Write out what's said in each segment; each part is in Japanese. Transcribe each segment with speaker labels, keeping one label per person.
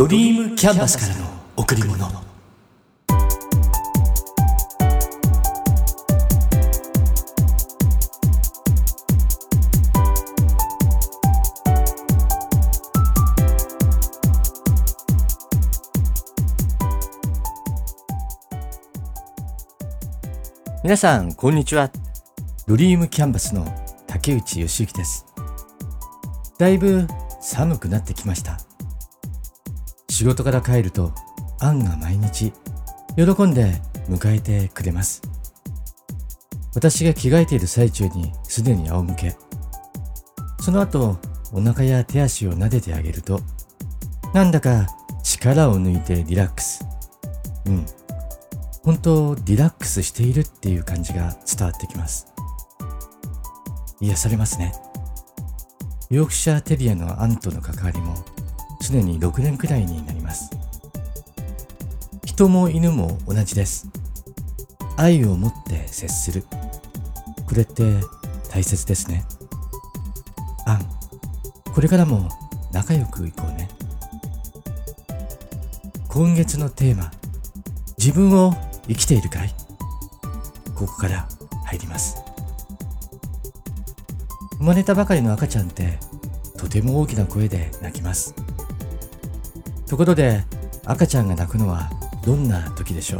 Speaker 1: ドリームキャンバスからの贈り物。皆さんこんにちは。ドリームキャンバスの竹内義之です。だいぶ寒くなってきました。仕事から帰るとアンが毎日喜んで迎えてくれます。私が着替えている最中にすでに仰向け。その後お腹や手足を撫でてあげるとなんだか力を抜いてリラックス。うん。本当リラックスしているっていう感じが伝わってきます。癒されますね。ヨークシャーテリアのアンとの関わりもすでに6年くらいになります。人も犬も同じです。愛を持って接する。これって大切ですね。アンこれからも仲良くいこうね。今月のテーマ自分を生きているかい？ここから入ります。生まれたばかりの赤ちゃんってとても大きな声で泣きます。ところで赤ちゃんが泣くのはどんな時でしょ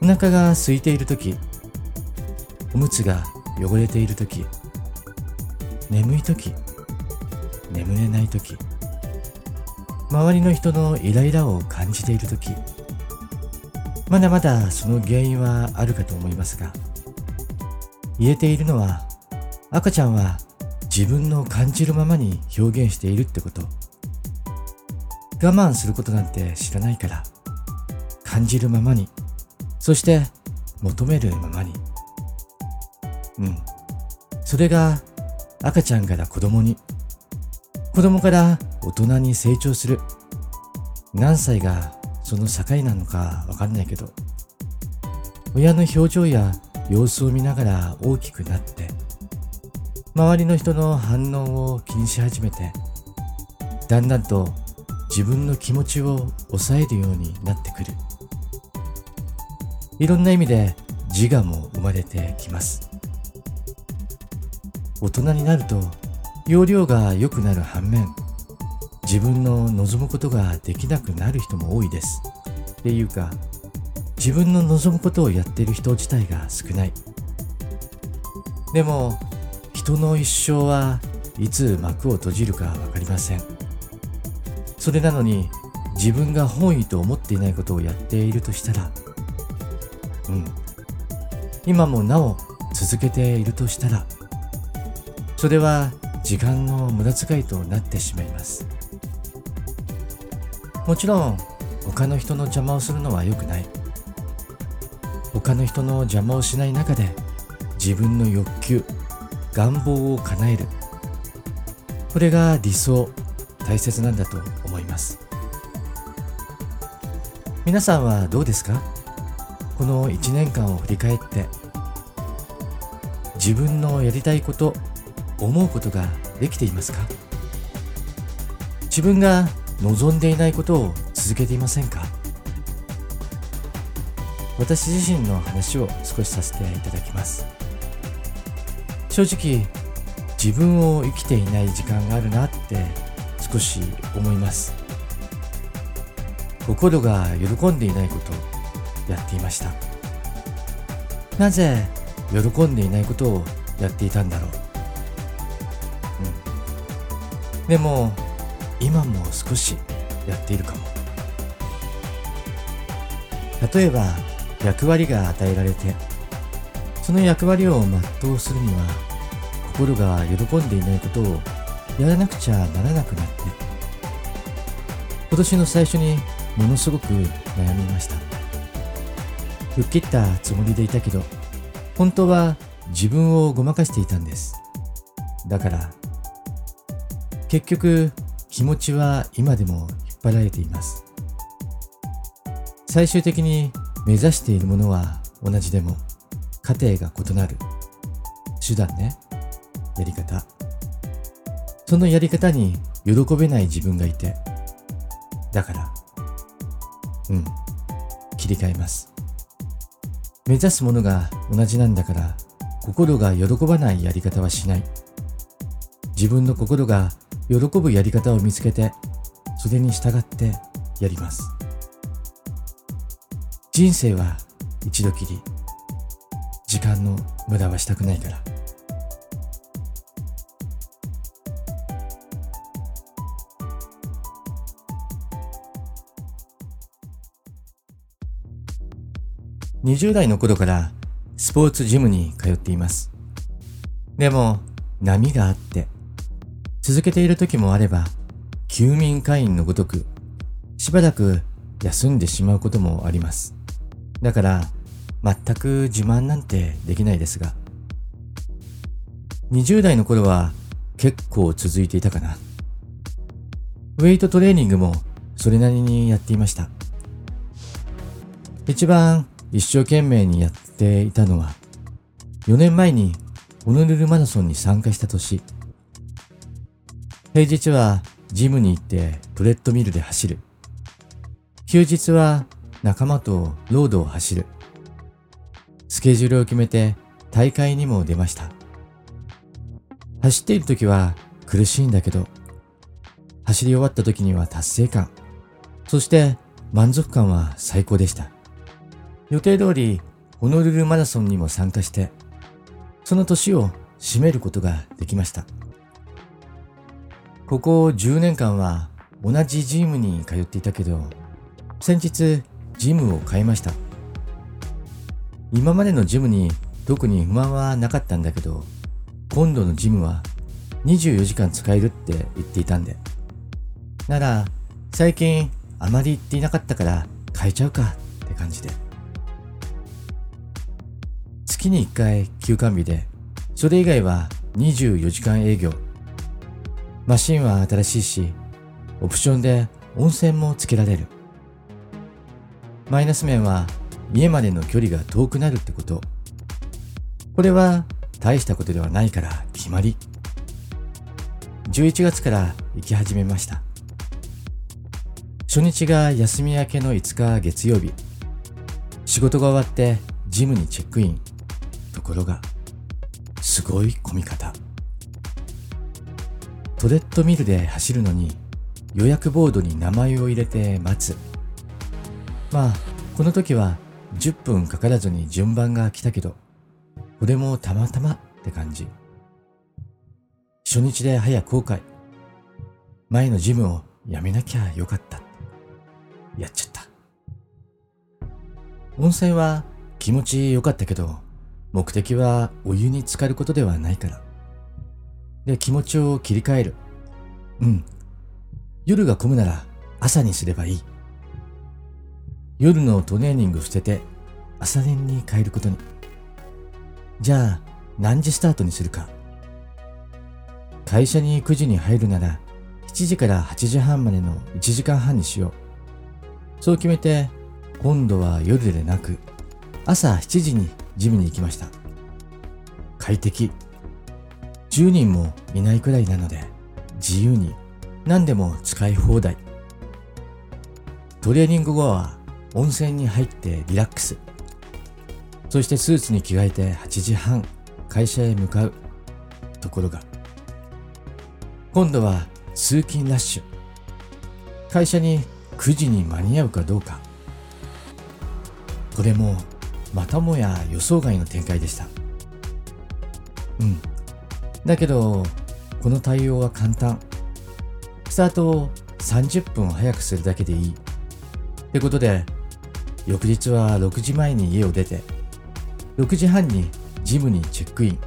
Speaker 1: う？お腹が空いている時おむつが汚れている時眠い時眠れない時周りの人のイライラを感じている時まだまだその原因はあるかと思いますが、言えているのは、赤ちゃんは自分の感じるままに表現しているってこと。我慢することなんて知らないから、感じるままに、そして求めるままに。うん。それが赤ちゃんから子供に、子供から大人に成長する。何歳がその境なのかわかんないけど、親の表情や様子を見ながら大きくなって、周りの人の反応を気にし始めて、だんだんと自分の気持ちを抑えるようになってくる。いろんな意味で自我も生まれてきます。大人になると容量が良くなる反面、自分の望むことができなくなる人も多いです。っていうか、自分の望むことをやっている人自体が少ない。でも、人の一生はいつ幕を閉じるかわかりません。それなのに、自分が本意と思っていないことをやっているとしたら、うん。今もなお続けているとしたら、それは時間の無駄遣いとなってしまいます。もちろん他の人の邪魔をするのは良くない他の人の邪魔をしない中で自分の欲求願望を叶えるこれが理想大切なんだと皆さんはどうですか？この1年間を振り返って自分のやりたいこと思うことができていますか？自分が望んでいないことを続けていませんか？私自身の話を少しさせていただきます。正直自分を生きていない時間があるなって少し思います。心が喜んでいないことをやっていました。なぜ喜んでいないことをやっていたんだろう、うん、でも今も少しやっているかも。例えば役割が与えられてその役割を全うするには心が喜んでいないことをやらなくちゃならなくなって今年の最初にものすごく悩みました吹っ切ったつもりでいたけど本当は自分をごまかしていたんですだから結局気持ちは今でも引っ張られています。最終的に目指しているものは同じでも過程が異なる。手段ね。やり方。そのやり方に喜べない自分がいて、だから、うん、切り替えます。目指すものが同じなんだから、心が喜ばないやり方はしない。自分の心が喜ぶやり方を見つけて、それに従ってやります。人生は一度きり。時間の無駄はしたくないから。20代の頃からスポーツジムに通っています。でも波があって続けている時もあれば休眠会員のごとくしばらく休んでしまうこともあります。だから全く自慢なんてできないですが20代の頃は結構続いていたかな。ウェイトトレーニングもそれなりにやっていました。一番一生懸命にやっていたのは、4年前にホノルルマラソンに参加した年。平日はジムに行ってトレッドミルで走る。休日は仲間とロードを走る。スケジュールを決めて大会にも出ました。走っている時は苦しいんだけど、走り終わった時には達成感、そして満足感は最高でした。予定通りホノルルマラソンにも参加して、その年を締めることができました。ここ10年間は同じジムに通っていたけど、先日ジムを変えました。今までのジムに特に不満はなかったんだけど、今度のジムは24時間使えるって言っていたんで。なら、最近あまり行っていなかったから変えちゃうかって感じで。月に1回休館日で、それ以外は24時間営業。マシンは新しいし、オプションで温泉もつけられる。マイナス面は家までの距離が遠くなるってこと。これは大したことではないから決まり。11月から行き始めました。初日が休み明けの5日月曜日。仕事が終わってジムにチェックイン。ところが、すごい混み方。トレッドミルで走るのに予約ボードに名前を入れて待つ。まあ、この時は10分かからずに順番が来たけど、これもたまたまって感じ。初日で早後悔。前のジムをやめなきゃよかった。やっちゃった。温泉は気持ち良かったけど、目的はお湯に浸かることではないから。で、気持ちを切り替える。うん。夜が混むなら朝にすればいい。夜のトレーニング捨てて朝練に変えることに。じゃあ何時スタートにするか。会社に9時に入るなら7時から8時半までの1時間半にしよう。そう決めて今度は夜でなく朝7時にジムに行きました。快適。10人もいないくらいなので、自由に何でも使い放題。トレーニング後は温泉に入ってリラックス。そしてスーツに着替えて8時半会社へ向かう。ところが、今度は通勤ラッシュ。会社に9時に間に合うかどうか。これもまたもや予想外の展開でした。うん。だけど、この対応は簡単。スタートを30分早くするだけでいい。ってことで、翌日は6時前に家を出て、6時半にジムにチェックイン。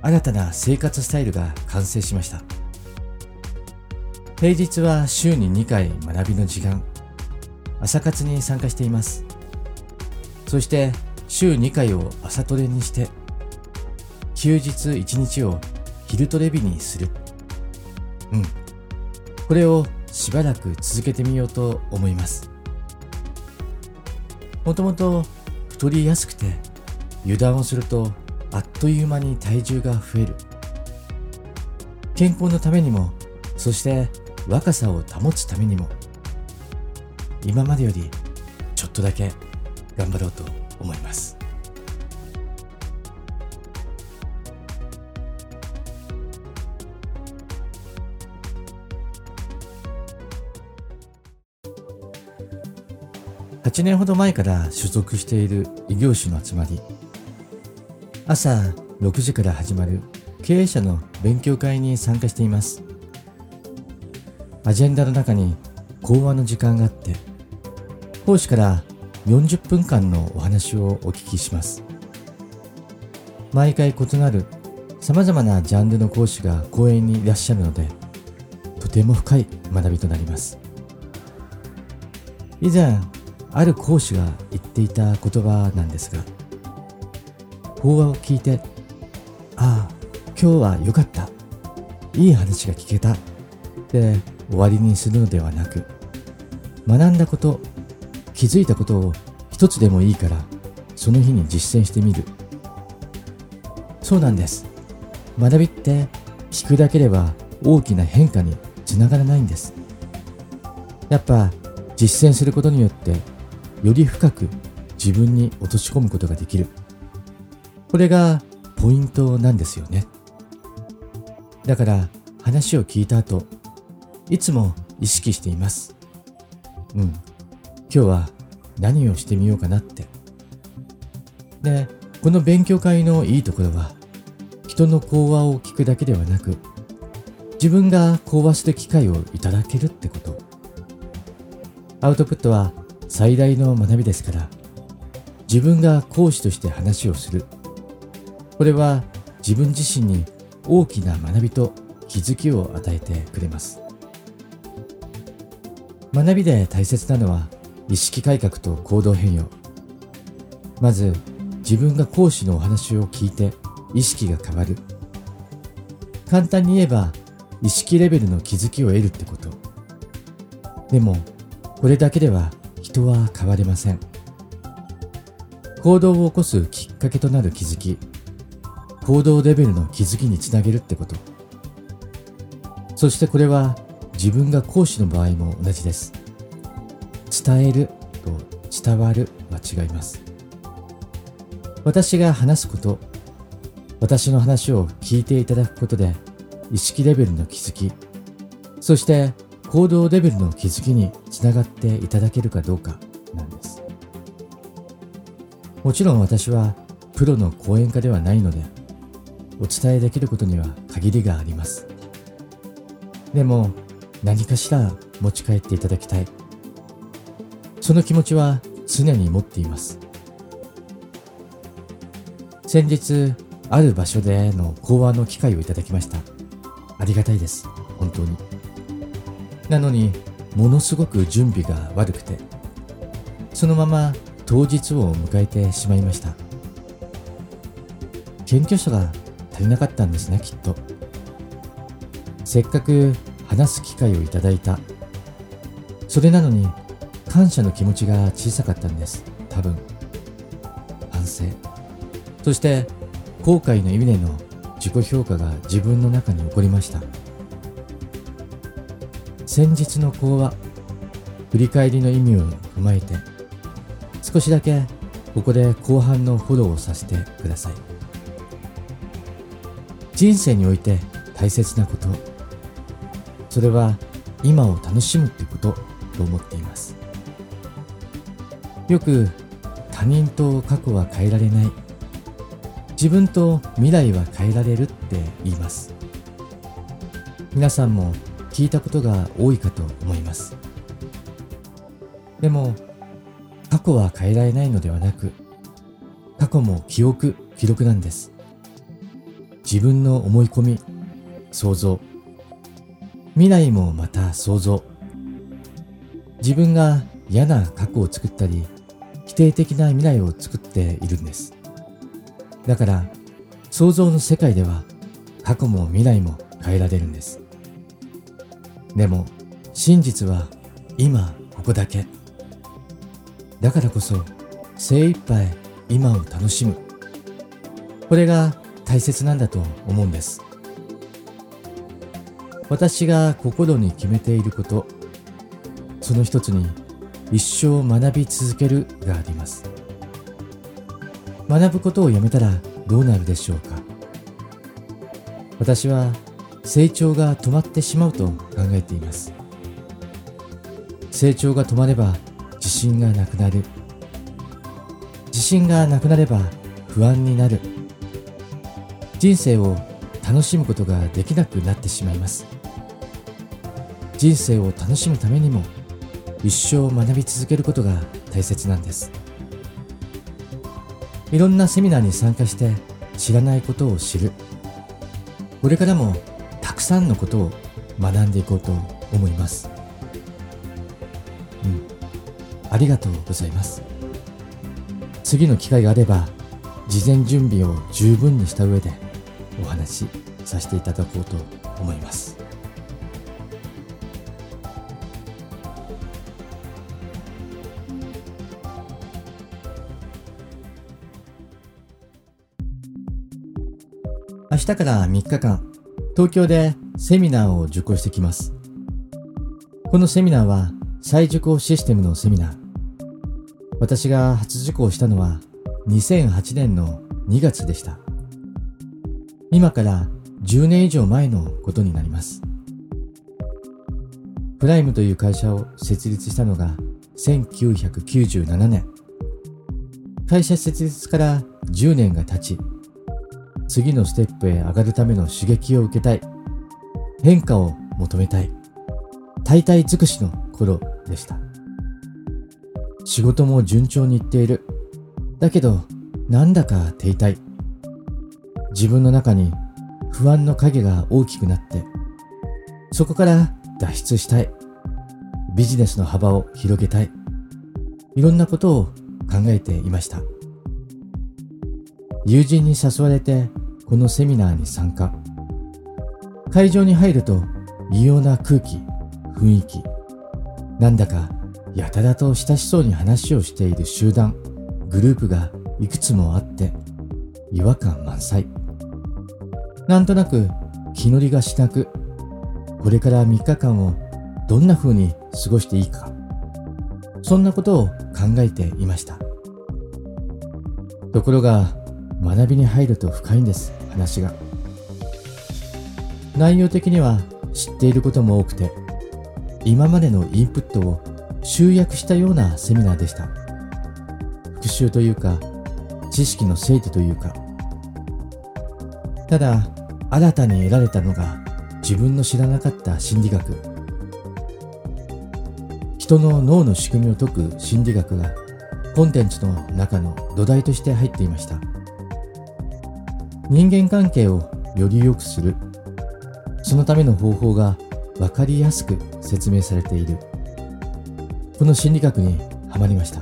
Speaker 1: 新たな生活スタイルが完成しました。平日は週に2回学びの時間、朝活に参加しています。そして週2回を朝トレにして、休日1日を昼トレ日にする。うん。これをしばらく続けてみようと思います。もともと太りやすくて油断をするとあっという間に体重が増える。健康のためにも、そして若さを保つためにも今までよりちょっとだけ頑張ろうと思います。8年ほど前から所属している異業種の集まり。朝6時から始まる経営者の勉強会に参加しています。アジェンダの中に講話の時間があって講師から40分間のお話をお聞きします。毎回異なる様々なジャンルの講師が講演にいらっしゃるのでとても深い学びとなります。以前ある講師が言っていた言葉なんですが法話を聞いてああ今日は良かった。いい話が聞けたで終わりにするのではなく学んだこと気づいたことを一つでもいいからその日に実践してみるそうなんです学びって聞くだけでは大きな変化につながらないんですやっぱ実践することによってより深く自分に落とし込むことができる。これがポイントなんですよね。だから話を聞いた後、いつも意識しています。うん。今日は何をしてみようかなって。で、この勉強会のいいところは、人の講話を聞くだけではなく、自分が講話する機会をいただけるってこと。アウトプットは最大の学びですから自分が講師として話をするこれは自分自身に大きな学びと気づきを与えてくれます学びで大切なのは意識改革と行動変容。まず自分が講師のお話を聞いて意識が変わる。簡単に言えば意識レベルの気づきを得るってこと。でもこれだけでは人は変われません。行動を起こすきっかけとなる気づき行動レベルの気づきにつなげるってこと。そしてこれは自分が講師の場合も同じです。伝えると伝わるは違います。私が話すこと私の話を聞いていただくことで意識レベルの気づきそして行動レベルの気づきにつながっていただけるかどうかなんです。もちろん私はプロの講演家ではないのでお伝えできることには限りがあります。でも何かしら持ち帰っていただきたい。その気持ちは常に持っています。先日ある場所での講話の機会をいただきました。ありがたいです。本当に。なのにものすごく準備が悪くてそのまま当日を迎えてしまいました。謙虚さが足りなかったんですねきっと。せっかく話す機会をいただいた。それなのに感謝の気持ちが小さかったんです。多分。反省。そして後悔の意味での自己評価が自分の中に起こりました。先日の講話振り返りの意味を踏まえて少しだけここで後半のフォローをさせてください。人生において大切なこと。それは今を楽しむってことと思っています。よく他人と過去は変えられない。自分と未来は変えられるって言います。皆さんも聞いたことが多いかと思います。でも過去は変えられないのではなく過去も記憶記録なんです。自分の思い込み想像。未来もまた想像。自分が嫌な過去を作ったり定的な未来を作っているんです。だから想像の世界では過去も未来も変えられるんです。でも真実は今ここだけ。だからこそ精一杯今を楽しむ。これが大切なんだと思うんです。私が心に決めていること。その一つに一生学び続けるがあります。学ぶことをやめたらどうなるでしょうか。私は成長が止まってしまうと考えています。成長が止まれば自信がなくなる。自信がなくなれば不安になる。人生を楽しむことができなくなってしまいます。人生を楽しむためにも一生学び続けることが大切なんです。いろんなセミナーに参加して知らないことを知る。これからもたくさんのことを学んでいこうと思います。うん。ありがとうございます。次の機会があれば事前準備を十分にした上でお話しさせていただこうと思います。日から3日間、東京でセミナーを受講してきます。このセミナーは再受講システムのセミナー。私が初受講したのは2008年の2月でした。今から10年以上前のことになります。プライムという会社を設立したのが1997年。会社設立から10年が経ち、次のステップへ上がるための刺激を受けたい。変化を求めたい。大体尽くしの頃でした。仕事も順調にいっている。だけど、なんだか停滞。自分の中に不安の影が大きくなって、そこから脱出したい。ビジネスの幅を広げたい。いろんなことを考えていました。友人に誘われてこのセミナーに参加。会場に入ると異様な空気、雰囲気。なんだかやたらと親しそうに話をしている集団、グループがいくつもあって違和感満載。なんとなく気乗りがしなく、これから3日間をどんな風に過ごしていいか。そんなことを考えていました。ところが学びに入ると深いんです話が。内容的には知っていることも多くて今までのインプットを集約したようなセミナーでした。復習というか知識の整理というか。ただ新たに得られたのが自分の知らなかった心理学。人の脳の仕組みを解く心理学がコンテンツの中の土台として入っていました。人間関係をより良くする。そのための方法が分かりやすく説明されている。この心理学にはまりました。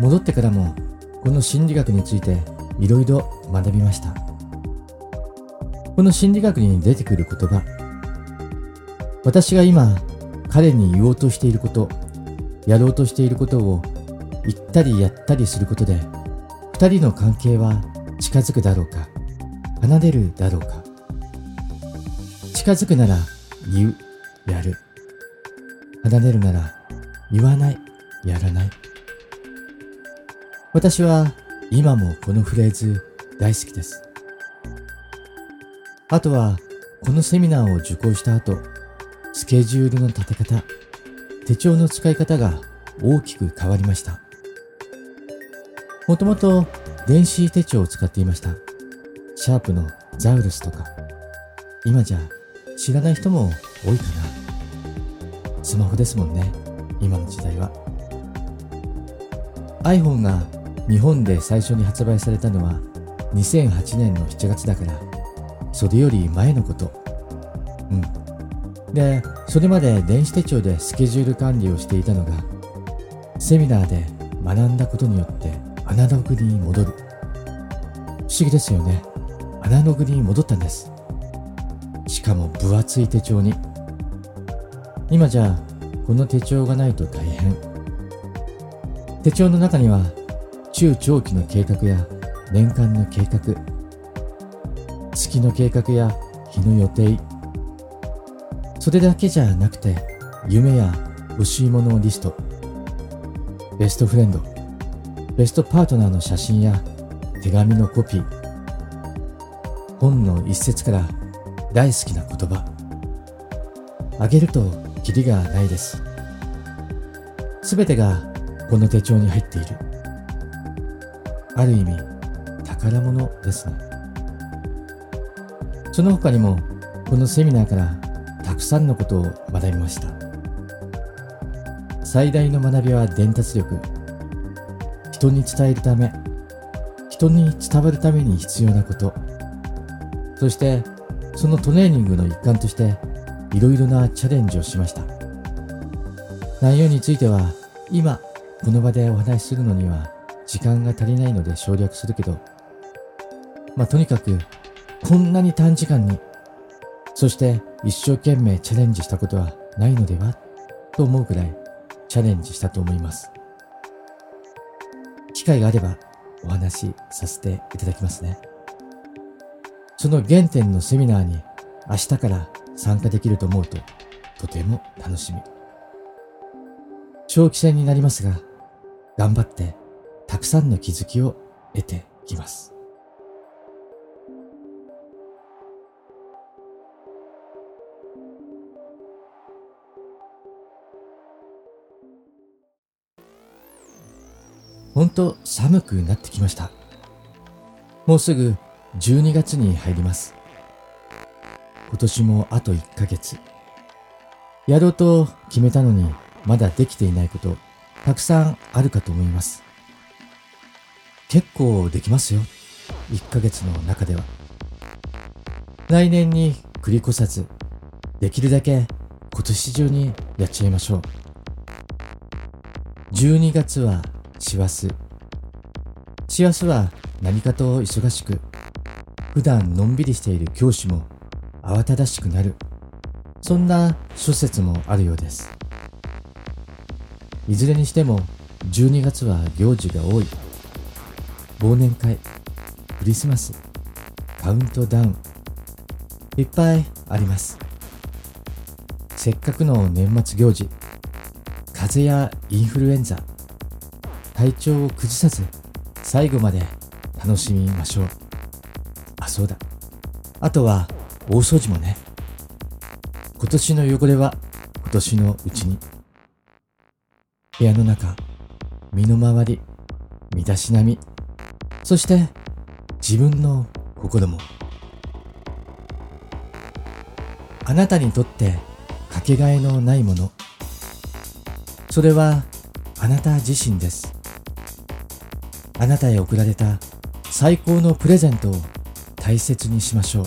Speaker 1: 戻ってからもこの心理学についていろいろ学びました。この心理学に出てくる言葉私が今彼に言おうとしていることやろうとしていることを言ったりやったりすることで二人の関係は近づくだろうか？離れるだろうか？近づくなら言う、やる。離れるなら言わない、やらない。私は今もこのフレーズ大好きです。あとはこのセミナーを受講した後、スケジュールの立て方、手帳の使い方が大きく変わりました。もともと電子手帳を使っていました。シャープのザウルスとか。今じゃ知らない人も多いかな。スマホですもんね。今の時代は。iPhone が日本で最初に発売されたのは2008年の7月だから、それより前のこと。うん。で、それまで電子手帳でスケジュール管理をしていたのが、セミナーで学んだことによってアナログに戻る。不思議ですよね。アナログに戻ったんです。しかも分厚い手帳に。今じゃ、この手帳がないと大変。手帳の中には、中長期の計画や年間の計画、月の計画や日の予定、それだけじゃなくて夢や欲しいものをリストベストフレンドベストパートナーの写真や手紙のコピー。本の一節から大好きな言葉。あげるとキリがないです。すべてがこの手帳に入っている。ある意味宝物ですね。その他にもこのセミナーからたくさんのことを学びました。最大の学びは伝達力。人に伝えるため人に伝わるために必要なこと。そしてそのトレーニングの一環としていろいろなチャレンジをしました。内容については今この場でお話しするのには時間が足りないので省略するけどまあとにかくこんなに短時間にそして一生懸命チャレンジしたことはないのではと思うくらいチャレンジしたと思います。機会があればお話しさせていただきますね。その原点のセミナーに明日から参加できると思うととても楽しみ。長期戦になりますが、頑張ってたくさんの気づきを得てきます。本当寒くなってきました。もうすぐ12月に入ります。今年もあと1ヶ月。やろうと決めたのにまだできていないことたくさんあるかと思います。結構できますよ。1ヶ月の中では。来年に繰り越さず、できるだけ今年中にやっちゃいましょう。12月は師走。師走は何かと忙しく、普段のんびりしている教師も慌ただしくなる。そんな諸説もあるようです。いずれにしても12月は行事が多い。忘年会、クリスマス、カウントダウン、いっぱいあります。せっかくの年末行事、風邪やインフルエンザ、体調を崩さず最後まで楽しみましょう。あ、そうだ。あとは大掃除もね。今年の汚れは今年のうちに。部屋の中、身の回り、身だしなみ、そして自分の心も。あなたにとってかけがえのないもの。それはあなた自身です。あなたへ贈られた最高のプレゼントを大切にしましょう。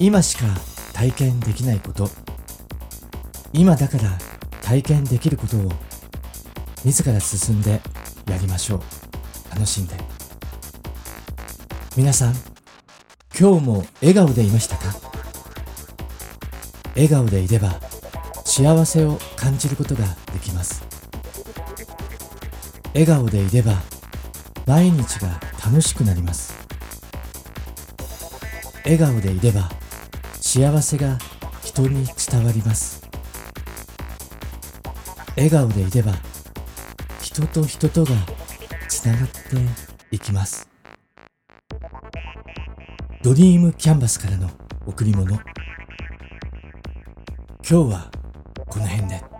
Speaker 1: 今しか体験できないこと。今だから体験できることを自ら進んでやりましょう。楽しんで。皆さん今日も笑顔でいましたか？笑顔でいれば幸せを感じることができます。笑顔でいれば毎日が楽しくなります。笑顔でいれば幸せが人に伝わります。笑顔でいれば人と人とがつながっていきます。ドリームキャンバスからの贈り物。今日はこの辺で。